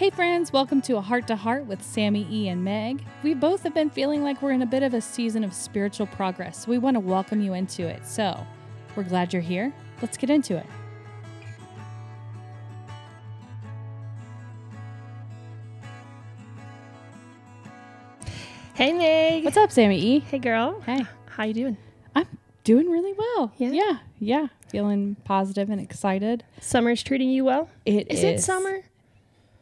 Hey, friends, welcome to a Heart to Heart with Sami E. and Meg. We both have been feeling like we're in a bit of a season of spiritual progress, so we want to welcome you into it. So, we're glad you're here. Let's get into it. Hey Meg. What's up, Sami E? Hey girl. Hey, How you doing? I'm doing really well. Yeah? yeah, yeah. Feeling positive and excited. Summer's treating you well? It Is it summer?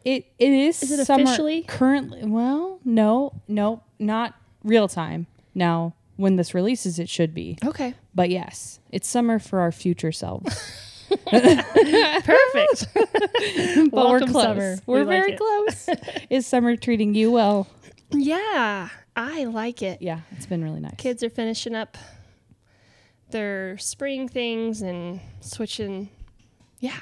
It it is. Is it summer officially? currently? Well, no, no, not real time. Now, when this releases, it should be. Okay. But yes, it's summer for our future selves. Perfect. but we're Welcome, close. summer. We're We very it. close. is summer treating you well? yeah, I like it. Yeah, it's been really nice. Kids are finishing up their spring things and switching. Yeah.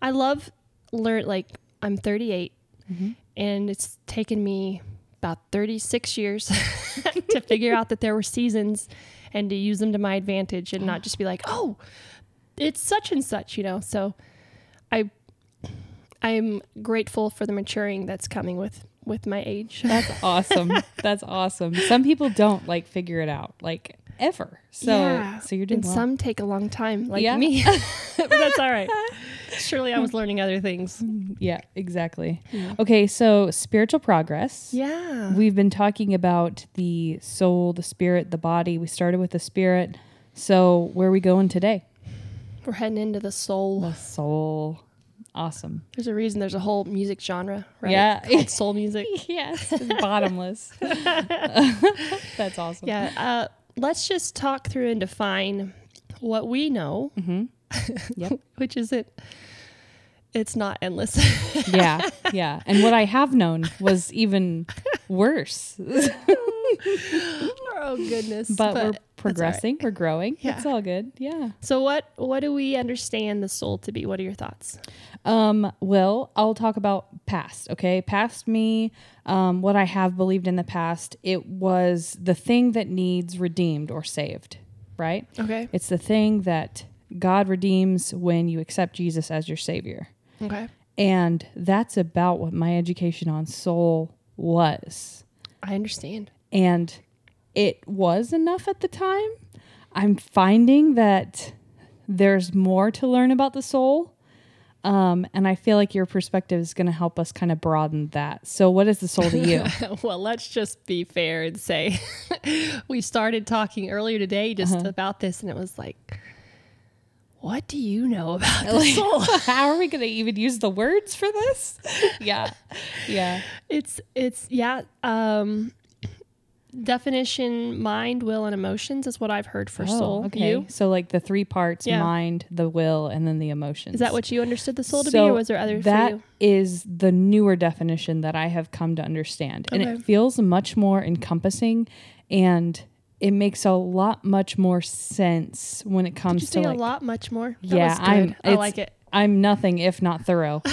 I love learn like I'm 38 Mhm. and it's taken me about 36 years to figure out that there were seasons and to use them to my advantage and not just be like, "Oh, it's such and such," you know. So I I'm grateful for the maturing that's coming with with my age. That's awesome. That's awesome. Some people don't like figure it out, like ever. So, Yeah. so you're doing and well. some take a long time, like Yeah. me. but that's all right. Surely I was learning other things. yeah, exactly. Yeah. Okay, so spiritual progress. Yeah. We've been talking about the soul, the spirit, the body. We started with the spirit. So, where are we going today? We're heading into the soul. The soul. Awesome. There's a reason there's a whole music genre, right? Yeah. Soul music. yes, bottomless. That's awesome. Yeah. Uh, let's just talk through and define what we know, hmm Yep. which is it. It's not endless. Yeah. Yeah. And what I have known was even worse. oh goodness! but, we're all right. progressing. We're growing. Yeah. It's all good. Yeah. So what what do we understand the soul to be? What are your thoughts? Um, well, I'll talk about past, okay? Past me, um, what I have believed in the past, it was the thing that needs redeemed or saved, right? Okay. It's the thing that God redeems when you accept Jesus as your savior. Okay. And that's about what my education on soul was. I understand. And it was enough at the time. I'm finding that there's more to learn about the soul. Um, and I feel like your perspective is going to help us kind of broaden that. So, what is the soul to you? well, let's just be fair and say we started talking earlier today just Uh-huh. about this, and it was like, what do you know about the soul? How are we going to even use the words for this? Yeah. Yeah. it's it's yeah. Um, definition: mind, will, and emotions is what I've heard for soul. Oh, Okay. You So, like the three parts Yeah. mind, the will, and then the emotions. is that what you understood the soul to be, or was there other That for you? is the newer definition that I have come to understand. And it feels much more encompassing and it makes a lot much more sense when it comes to a lot much more? That Yeah, was good. I'm- I like it. I'm nothing if not thorough.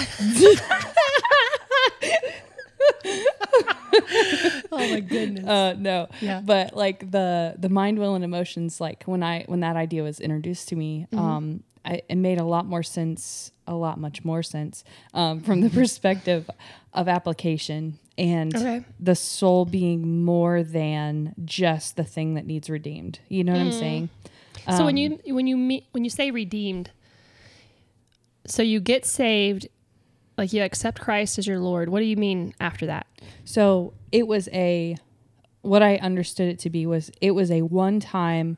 Oh my goodness. uh no. Yeah. But like the the mind will and emotions like when I when that idea was introduced to me Mm-hmm. um I, it made a lot more sense a lot much more sense um from the perspective of application and Okay. the soul being more than just the thing that needs redeemed. You know what I'm saying? So when Um, you when you meet when you say redeemed, so you get saved, like you accept Christ as your Lord. What do you mean after that? So it was a, what I understood it to be was it was a one time,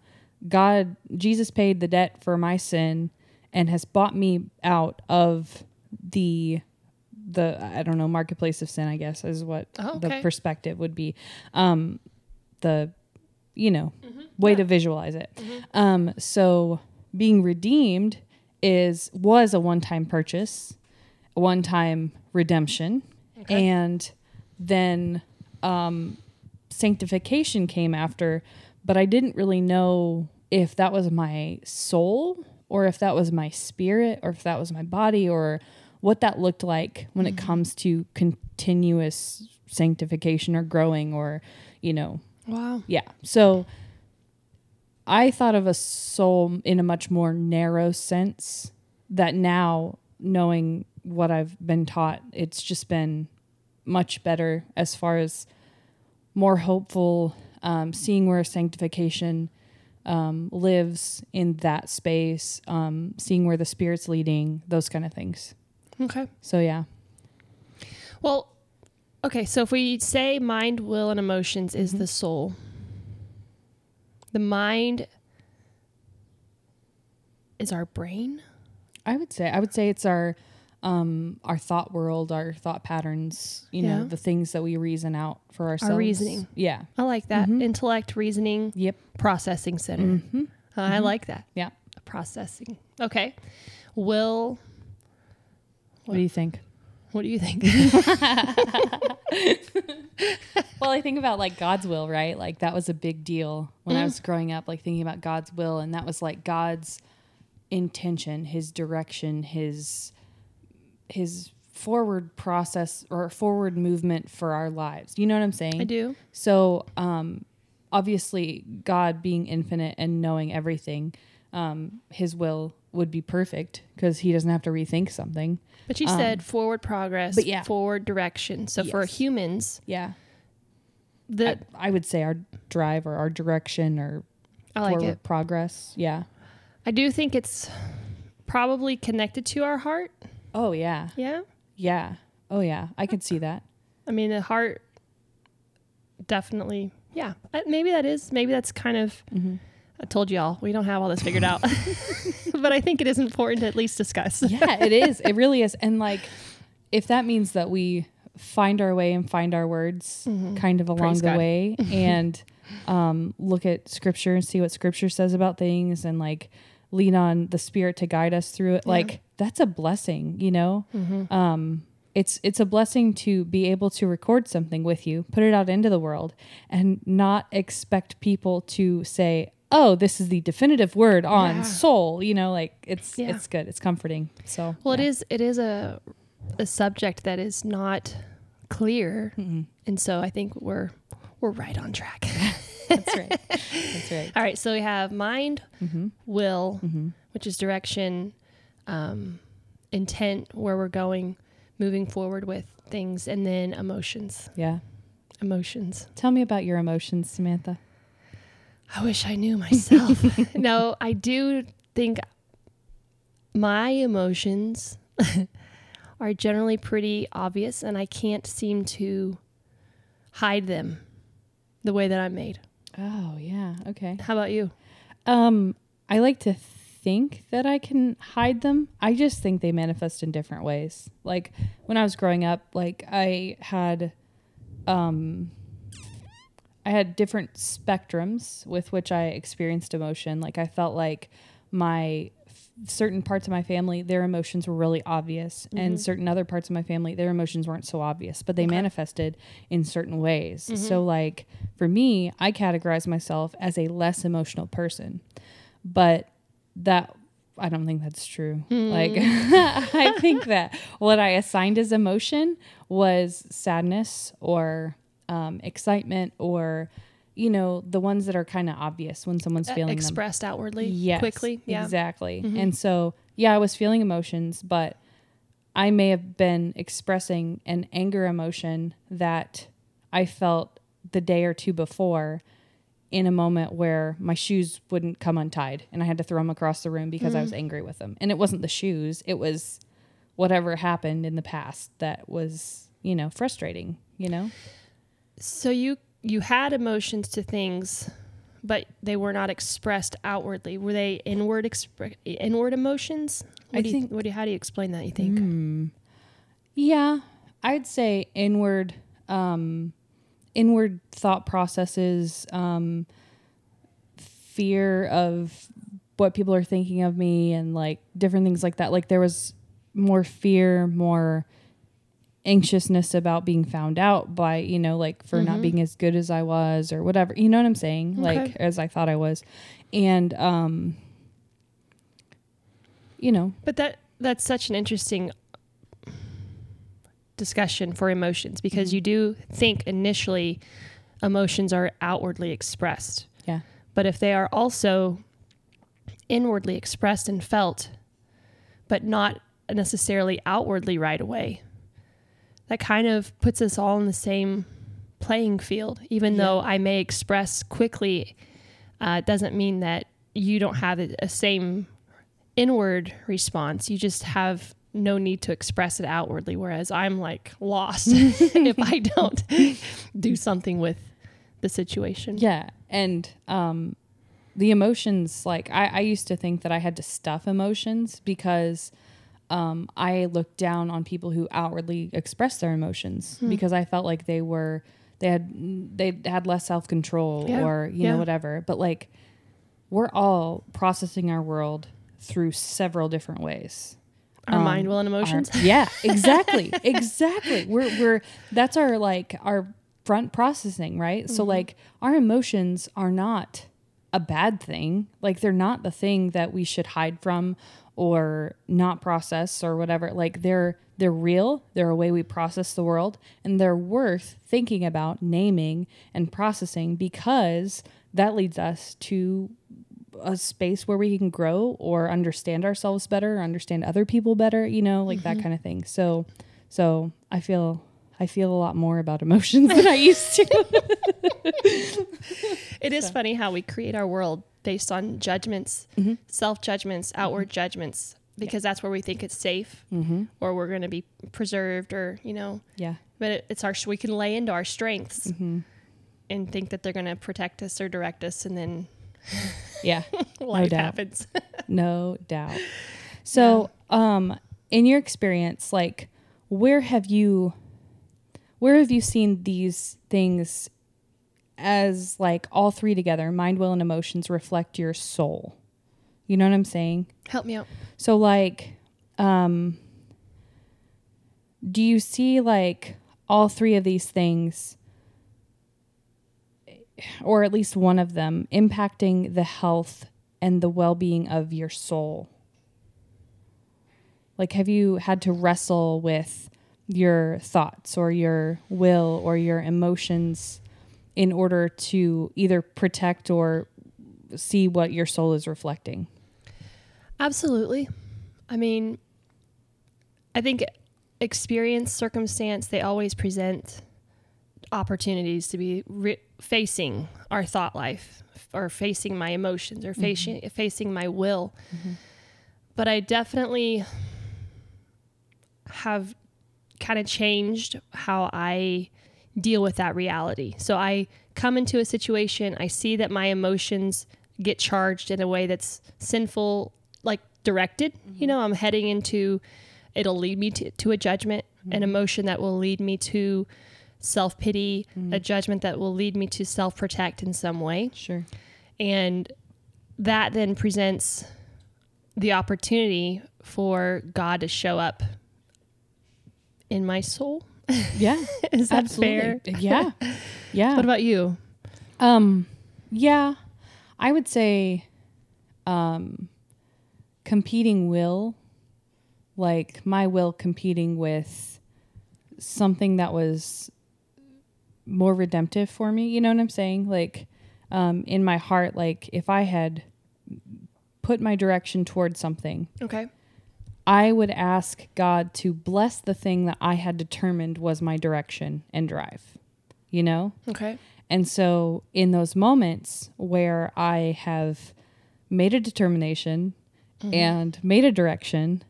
God, Jesus paid the debt for my sin and has bought me out of the, the, I don't know, marketplace of sin, I guess is what Oh, the perspective would be. Um, the, you know, way to visualize it. Um, so being redeemed is, was a one time purchase, a one time redemption. Okay. And then um, sanctification came after, but I didn't really know if that was my soul or if that was my spirit or if that was my body or what that looked like when it comes to continuous sanctification or growing or, you know, Wow. yeah. So I thought of a soul in a much more narrow sense that now knowing what I've been taught, it's just been much better as far as more hopeful, um, seeing where sanctification um, lives in that space, um, seeing where the Spirit's leading, those kind of things. Okay. So, yeah. Well, okay. So if we say mind, will, and emotions is Mhm. the soul, the mind is our brain. I would say I would say it's our um our thought world, our thought patterns, you know, the things that we reason out for ourselves. reasoning. Yeah. I like that. Mhm. Intellect, reasoning, Yep. processing center. Mm-hmm. Uh, I Mhm. like that. Yeah. Processing. Okay. Will, What do you think? what do you think? well, I think about like God's will, right? Like that was a big deal when I Mm. was growing up, like thinking about God's will, and that was like God's intention, His direction, His His forward process or forward movement for our lives. You know what I'm saying? I do. So, um, obviously, God being infinite and knowing everything, um, His will would be perfect because He doesn't have to rethink something. But you Um, said forward progress, but yeah. forward direction. So for humans, Yeah, the I, I would say our drive or our direction or I, like forward it. progress. Yeah. I do think it's probably connected to our heart. Oh yeah, Yeah. yeah. Oh yeah, I could see that. I mean, the heart definitely. Yeah. Maybe that is. Maybe that's kind of. Mm-hmm. I told y'all we don't have all this figured out, but I think it is important to at least discuss. Yeah, it is. It really is. And like, if that means that we find our way and find our words Mhm. kind of along Praise the God. way and um, look at scripture and see what scripture says about things and like lean on the spirit to guide us through it Yeah. like that's a blessing you know Mhm. um, it's it's a blessing to be able to record something with you put it out into the world and not expect people to say oh this is the definitive word on Yeah. soul you know like it's Yeah. it's good it's comforting so Well, yeah. it is. It is a a subject that is not clear, Mm-mm. and so I think we're we're right on track. that's right that's right All right. So we have mind, mm-hmm. will, Mm-hmm. which is direction, um, intent, where we're going, moving forward with things, and then emotions. yeah Emotions. tell me about your emotions samantha I wish I knew myself. no, I do think my emotions are generally pretty obvious, and I can't seem to hide them the way that I'm made. oh yeah okay How about you? Um, I like to think that I can hide them. I just think they manifest in different ways. Like when I was growing up, like I had um I had different spectrums with which I experienced emotion. Like I felt like my certain parts of my family their emotions were really obvious and Mhm. certain other parts of my family their emotions weren't so obvious but they Okay. manifested in certain ways Mhm. so like for me i categorize myself as a less emotional person but that i don't think that's true like i think that what i assigned as emotion was sadness or um, excitement or you know the ones that are kind of obvious when someone's Uh, feeling them expressed outwardly, Yes, quickly. Yeah. Exactly. Mhm. And so, yeah, I was feeling emotions, but I may have been expressing an anger emotion that I felt the day or two before in a moment where my shoes wouldn't come untied and I had to throw them across the room because I was angry with them. And it wasn't the shoes, it was whatever happened in the past that was, you know, frustrating, you know? So you you had emotions to things, but they were not expressed outwardly. Were they inward expre- inward emotions? What I do you, think- what do you, how do you explain that? You think? Hmm. Yeah, I'd say inward, um, inward thought processes, um, fear of what people are thinking of me, and like different things like that. Like there was more fear, more anxiousness about being found out by you know like for not Mhm. being as good as I was or whatever. You know what I'm saying? Like as I thought I was, and um, you know, But that that's such an interesting discussion for emotions because Mhm. you do think initially emotions are outwardly expressed. Yeah. But if they are also inwardly expressed and felt, but not necessarily outwardly right away. That kind of puts us all in the same playing field. Even Yeah. though I may express quickly, uh, doesn't mean that you don't have a, a same inward response. You just have no need to express it outwardly. Whereas I'm like lost if I don't do something with the situation. Yeah. And um the emotions like I, I used to think that I had to stuff emotions because um I looked down on people who outwardly express their emotions because I felt like they were they had they had less self control Yeah. or you Yeah. know whatever. But like we're all processing our world through several different ways. Our Um, mind, will, and Our- emotions. yeah, exactly. exactly. We're we're that's our like our front processing, right? So like our emotions are not a bad thing. Like they're not the thing that we should hide from or not process or whatever. Like they're they're real, they're a way we process the world and they're worth thinking about, naming and processing because that leads us to a space where we can grow or understand ourselves better, or understand other people better, you know, like that kind of thing. So, so I feel I feel a lot more about emotions than I used to. It is funny how we create our world based on judgments, Mm-hmm. self judgments, outward judgments, because that's where we think it's safe mm-hmm. or we're going to be preserved or, you know, Yeah. but it, it's our, we can lay into our strengths Mm-hmm. and think that they're going to protect us or direct us. And then Yeah. life doubt. happens. No doubt. So, um, in your experience, like, where have you, where have you seen these things as like all three together, mind, will, and emotions reflect your soul? You know what I'm saying? Help me out. So like um do you see like all three of these things or at least one of them impacting the health and the well-being of your soul? Like have you had to wrestle with your thoughts or your will or your emotions in order to either protect or see what your soul is reflecting? Absolutely. I mean, I think experience, circumstance, they always present opportunities to be re- facing our thought life or facing my emotions or facing mm-hmm. facing my will. Mm-hmm. But I definitely have kind of changed how I deal with that reality. So I come into a situation, I see that my emotions get charged in a way that's sinful, like directed. Mm-hmm. You know, I'm heading into, it'll lead me to, to a judgment, an emotion that will lead me to self pity, a judgment that will lead me to self protect in some way. Sure. And that then presents the opportunity for God to show up in my soul. Yeah. Is that Absolutely. fair? Yeah. Yeah. What about you? um yeah. I would say um competing will like my will competing with something that was more redemptive for me, you know what I'm saying? Like um in my heart like if I had put my direction towards something Okay. I would ask God to bless the thing that I had determined was my direction and drive, you know? Okay. And so, in those moments where I have made a determination and made a direction,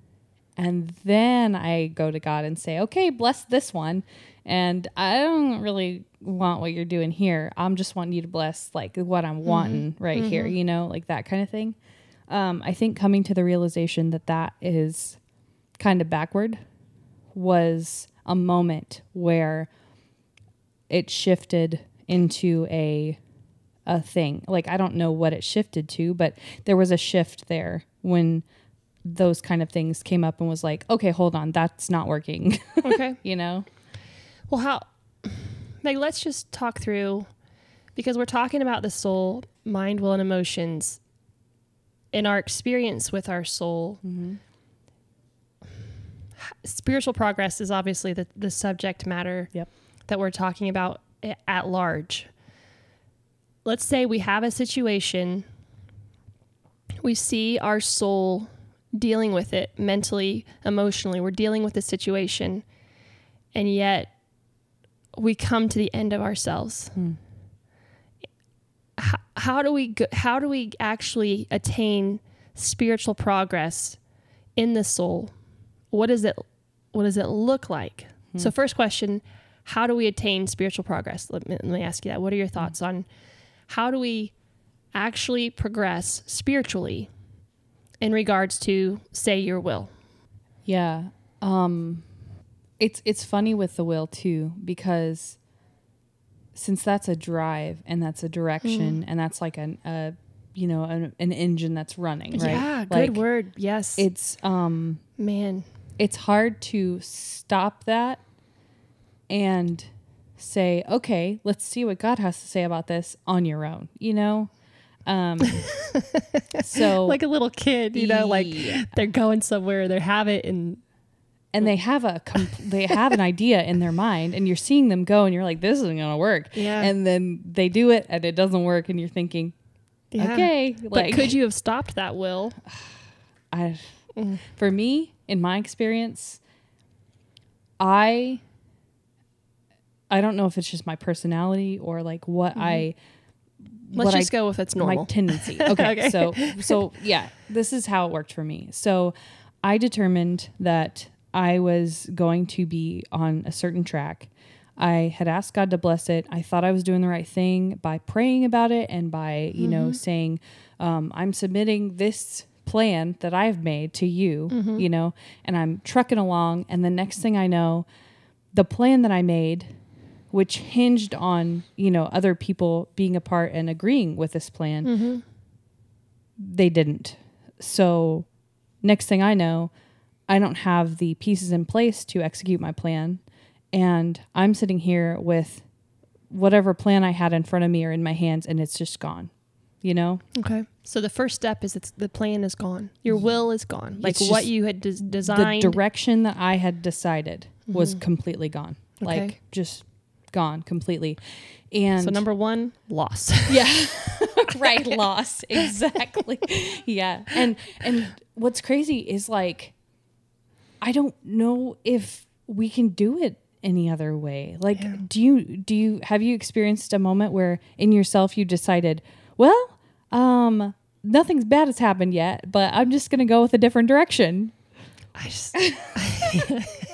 and then I go to God and say, okay, bless this one. And I don't really want what you're doing here. I'm just wanting you to bless like what I'm wanting right here, you know, like that kind of thing. Um, I think coming to the realization that that is kind of backward was a moment where it shifted into a a thing. Like I don't know what it shifted to, but there was a shift there when those kind of things came up and was like, okay, hold on, that's not working. Okay. you know? well, how, Meg, let's just talk through because we're talking about the soul, mind, will, and emotions in our experience with our soul. Mm-hmm. Spiritual progress is obviously the, the subject matter Yep. that we're talking about at large. Let's say we have a situation, we see our soul dealing with it mentally, emotionally. We're dealing with the situation, and yet we come to the end of ourselves. Hmm. How, how do we go, how do we actually attain spiritual progress in the soul? What does it what does it look like? So first question, how do we attain spiritual progress? Let me, let me ask you that. What are your thoughts on how do we actually progress spiritually in regards to say your will? Yeah. Um it's it's funny with the will too because since that's a drive and that's a direction and that's like an a you know an, an engine that's running, right? Yeah, Like, good word. Yes. It's um Man. it's hard to stop that and say, okay, let's see what God has to say about this on your own, you know? Um, so, Like a little kid, you know, like Yeah. they're going somewhere, they have it and and they have a, com- they have an idea in their mind and you're seeing them go and you're like, this isn't going to work. Yeah. And then they do it and it doesn't work. And you're thinking, Yeah. okay, But could you have stopped that will? I, mm. for me, in my experience, I, I don't know if it's just my personality or like what mm-hmm. I, Let's what I- just go with it's normal. my tendency. Okay, Okay. so so yeah, this is how it worked for me. So I determined that I was going to be on a certain track. I had asked God to bless it. I thought I was doing the right thing by praying about it and by you know mm-hmm. saying, um, "I'm submitting this." plan that I've made to you, mm-hmm. you know, and I'm trucking along and the next thing I know, the plan that I made which hinged on you know other people being a part and agreeing with this plan mm-hmm. they didn't so next thing i know i don't have the pieces in place to execute my plan and i'm sitting here with whatever plan i had in front of me or in my hands and it's just gone you know Okay. So the first step is it's the plan is gone. Your will is gone. Like It's what you had des- the direction that i had decided was mm-hmm. completely gone Okay. like just gone completely and so number one, loss. Yeah. right. Loss. Exactly. yeah. And and what's crazy is like I don't know if we can do it any other way. Like Yeah. do you do you have you experienced a moment where in yourself you decided, well, um nothing's bad has happened yet, but I'm just going to go with a different direction. I just.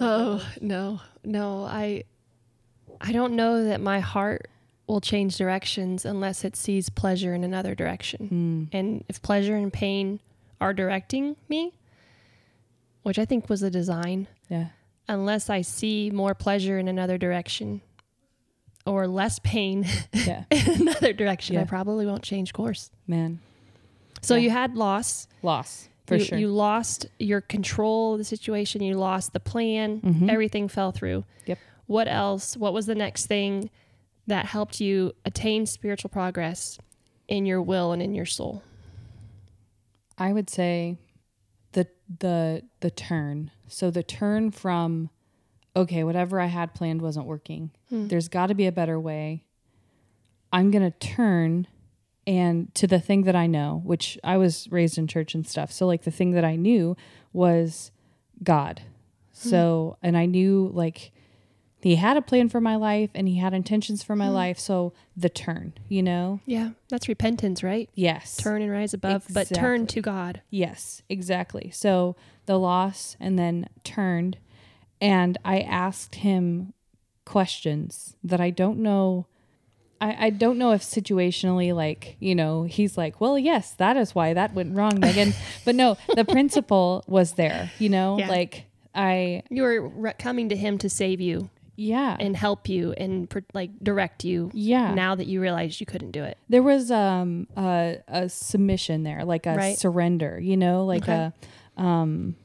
oh no, no! I, I don't know that my heart will change directions unless it sees pleasure in another direction. And if pleasure and pain are directing me, which I think was a design, Yeah. unless I see more pleasure in another direction or less pain Yeah. in another direction, I probably won't change course. Man. So Yeah. you had loss. Loss. For you, sure. you lost your control of the situation. You lost the plan. Mhm. Everything fell through. Yep. What else? What was the next thing that helped you attain spiritual progress in your will and in your soul? I would say the the the turn. So the turn from okay, whatever I had planned wasn't working. Hmm. There's got to be a better way. I'm going to turn and to the thing that I know, which I was raised in church and stuff. So like the thing that I knew was God. Hmm. So and I knew like he had a plan for my life and he had intentions for my mm-hmm. life. So the turn, you know? Yeah, that's repentance, right? Yes. Turn and rise above, but turn to God. Yes, exactly. So the loss and then turned and I asked him questions that I don't know I, I don't know if situationally like, you know, he's like, Well, yes, that is why that went wrong, Megan. but no, the principle was there, you know? Yeah. Like I You were re- coming to Him to save you yeah. and help you and like direct you. yeah. Now that you realized you couldn't do it. there was um a, a submission there, like a Right. surrender, you know, like Okay. a um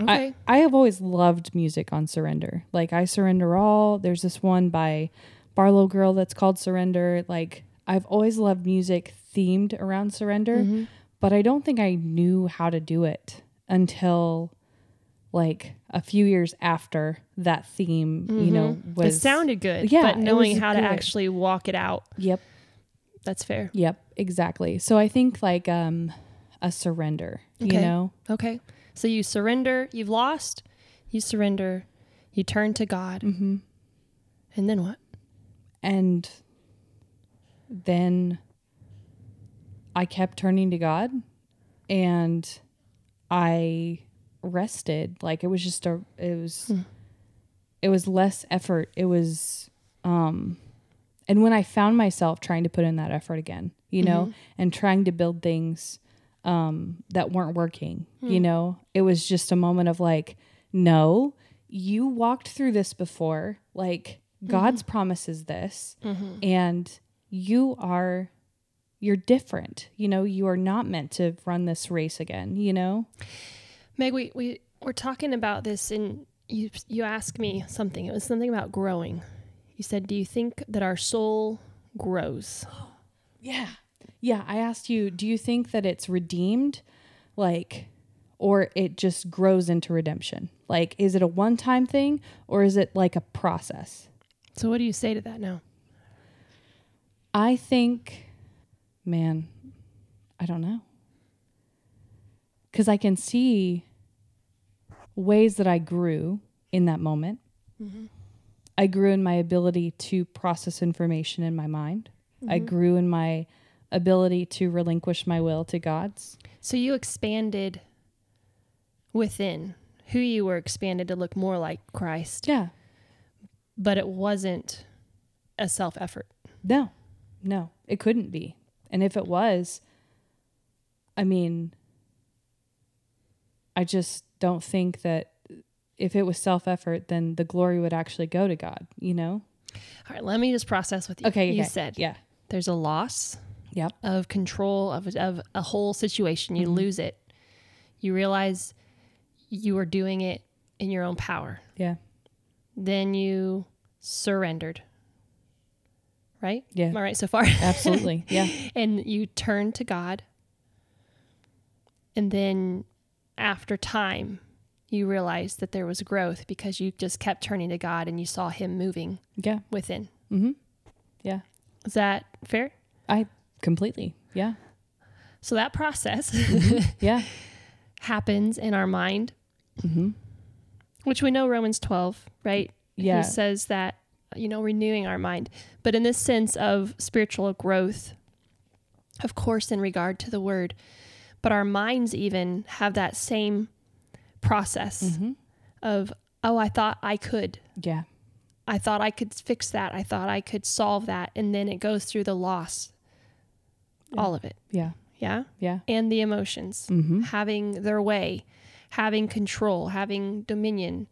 Okay. I, I have always loved music on Surrender. Like I surrender all. There's this one by Barlow Girl that's called Surrender. Like I've always loved music themed around surrender, Mm-hmm. but I don't think I knew how to do it until like a few years after that theme, you know, was Mm-hmm. it sounded good, Yeah, but knowing how to actually walk it out, Yep. that's fair. Yep, exactly. So I think like um a surrender, Okay. you know? Okay. So you surrender, you've lost, you surrender, you turn to God. Mm-hmm. And then what? And then I kept turning to God and I rested. Like it was just a it was Hmm. it was less effort. It was um and when I found myself trying to put in that effort again, you know, Mhm. and trying to build things um that weren't working, you Hmm. know, it was just a moment of like, no, you walked through this before. Like God's promise is this Mm-hmm. and you are you're different you know you are not meant to run this race again you know Meg, we, we we're talking about this and you you asked me something. It was something about growing. You said, Do you think that our soul grows? yeah yeah i asked you do you think that it's redeemed like or it just grows into redemption like is it a one-time thing or is it like a process So what do you say to that now? i think man i don't know because i can see ways that i grew in that moment mm-hmm. I grew in my ability to process information in my mind. I mm-hmm. grew in my ability to relinquish my will to God's. So you expanded within who you were expanded to look more like Christ, Yeah. but it wasn't a self effort. No, no, it couldn't be. And if it was, I mean, I just don't think that if it was self effort, then the glory would actually go to God, you know? All right, let me just process with you. Okay. You okay. said yeah. there's a loss Yep. of control of, of a whole situation. You mm-hmm. lose it. You realize you were doing it in your own power. Yeah. Then you surrendered. Right? Yeah. Am I right so far? Absolutely. Yeah. and you turned to God. And then after time, you realized that there was growth because you just kept turning to God and you saw Him moving Yeah. within. Mm-hmm. Yeah. Is that fair? I completely. Yeah. So that process Yeah. happens in our mind, Mm-hmm. which we know Romans 12, right? Yeah. He says that, you know, renewing our mind. But in this sense of spiritual growth, of course, in regard to the word, but our minds even have that same process Mm-hmm. of, oh, I thought I could. Yeah. I thought I could fix that. I thought I could solve that. And then it goes through the loss, all of it. Yeah. Yeah. Yeah. And the emotions Mm-hmm. having their way, having control, having dominion.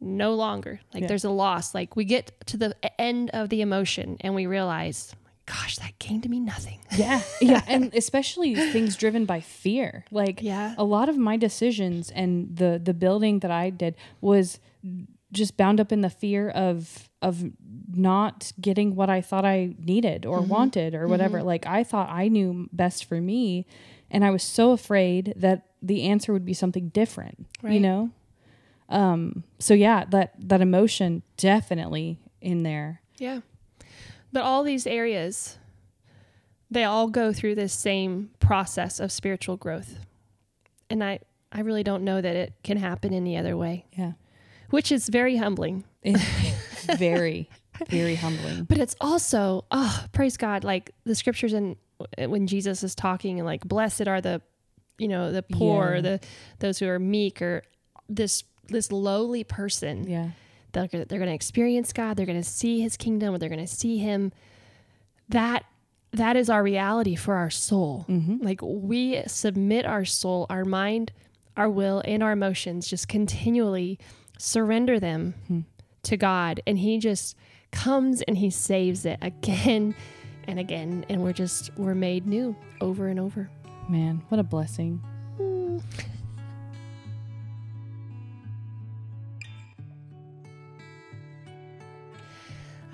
No longer. Like Yeah. there's a loss. Like we get to the end of the emotion and we realize, gosh, that gained me nothing. Yeah. Yeah. And especially things driven by fear. Like Yeah. a lot of my decisions and the the building that I did was just bound up in the fear of of not getting what I thought I needed or wanted or whatever. Like I thought I knew best for me and I was so afraid that the answer would be something different, you know? Um so yeah, that that emotion definitely in there. Yeah. But all these areas, they all go through this same process of spiritual growth. And I, I really don't know that it can happen any other way, Yeah. which is very humbling. It's very very humbling. But it's also, oh, praise God, like the scriptures and uh, when Jesus is talking and like blessed are the, you know, the poor, Yeah. the those who are meek or this this lowly person. Yeah. They're they're going to experience God, they're going to see his kingdom, they're going to see him. That that is our reality for our soul. Mm-hmm. Like we submit our soul, our mind, our will and our emotions just continually surrender them Hmm. to God and he just comes and he saves it again and again and we're just we're made new over and over. Man, what a blessing.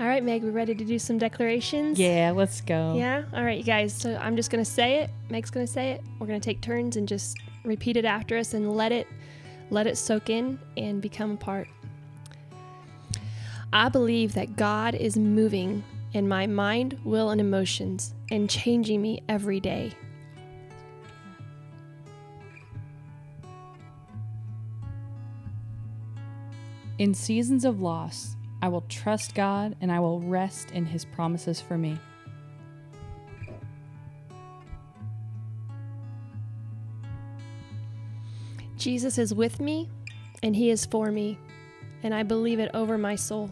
All right, Meg, we're ready to do some declarations. Yeah, let's go. Yeah. All right, you guys. So I'm just going to say it. Meg's going to say it. We're going to take turns and just repeat it after us and let it let it soak in and become a part. I believe that God is moving in my mind, will, and emotions and changing me every day. In seasons of loss, I will trust God and I will rest in his promises for me. Jesus is with me and he is for me, and I believe it over my soul.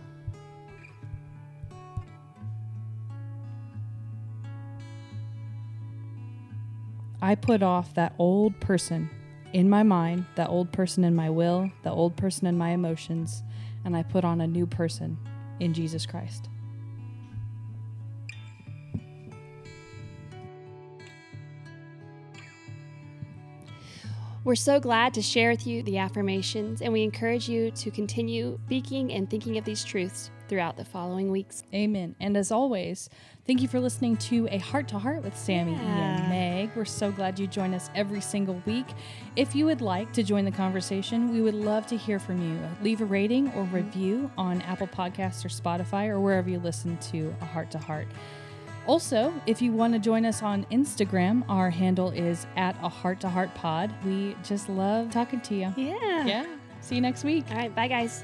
I put off that old person in my mind, that old person in my will, that old person in my emotions, and I put on a new person in Jesus Christ. We're so glad to share with you the affirmations, and we encourage you to continue speaking and thinking of these truths throughout the following weeks. Amen. And as always, thank you for listening to A Heart to Heart with Sami Yeah. and Meg. We're so glad you join us every single week. If you would like to join the conversation, we would love to hear from you. Leave a rating or mm-hmm. review on Apple Podcasts or Spotify or wherever you listen to A Heart to Heart. Also, if you want to join us on Instagram, our handle is at a heart to heart pod. We just love talking to you. Yeah. Yeah. See you next week. All right. Bye, guys.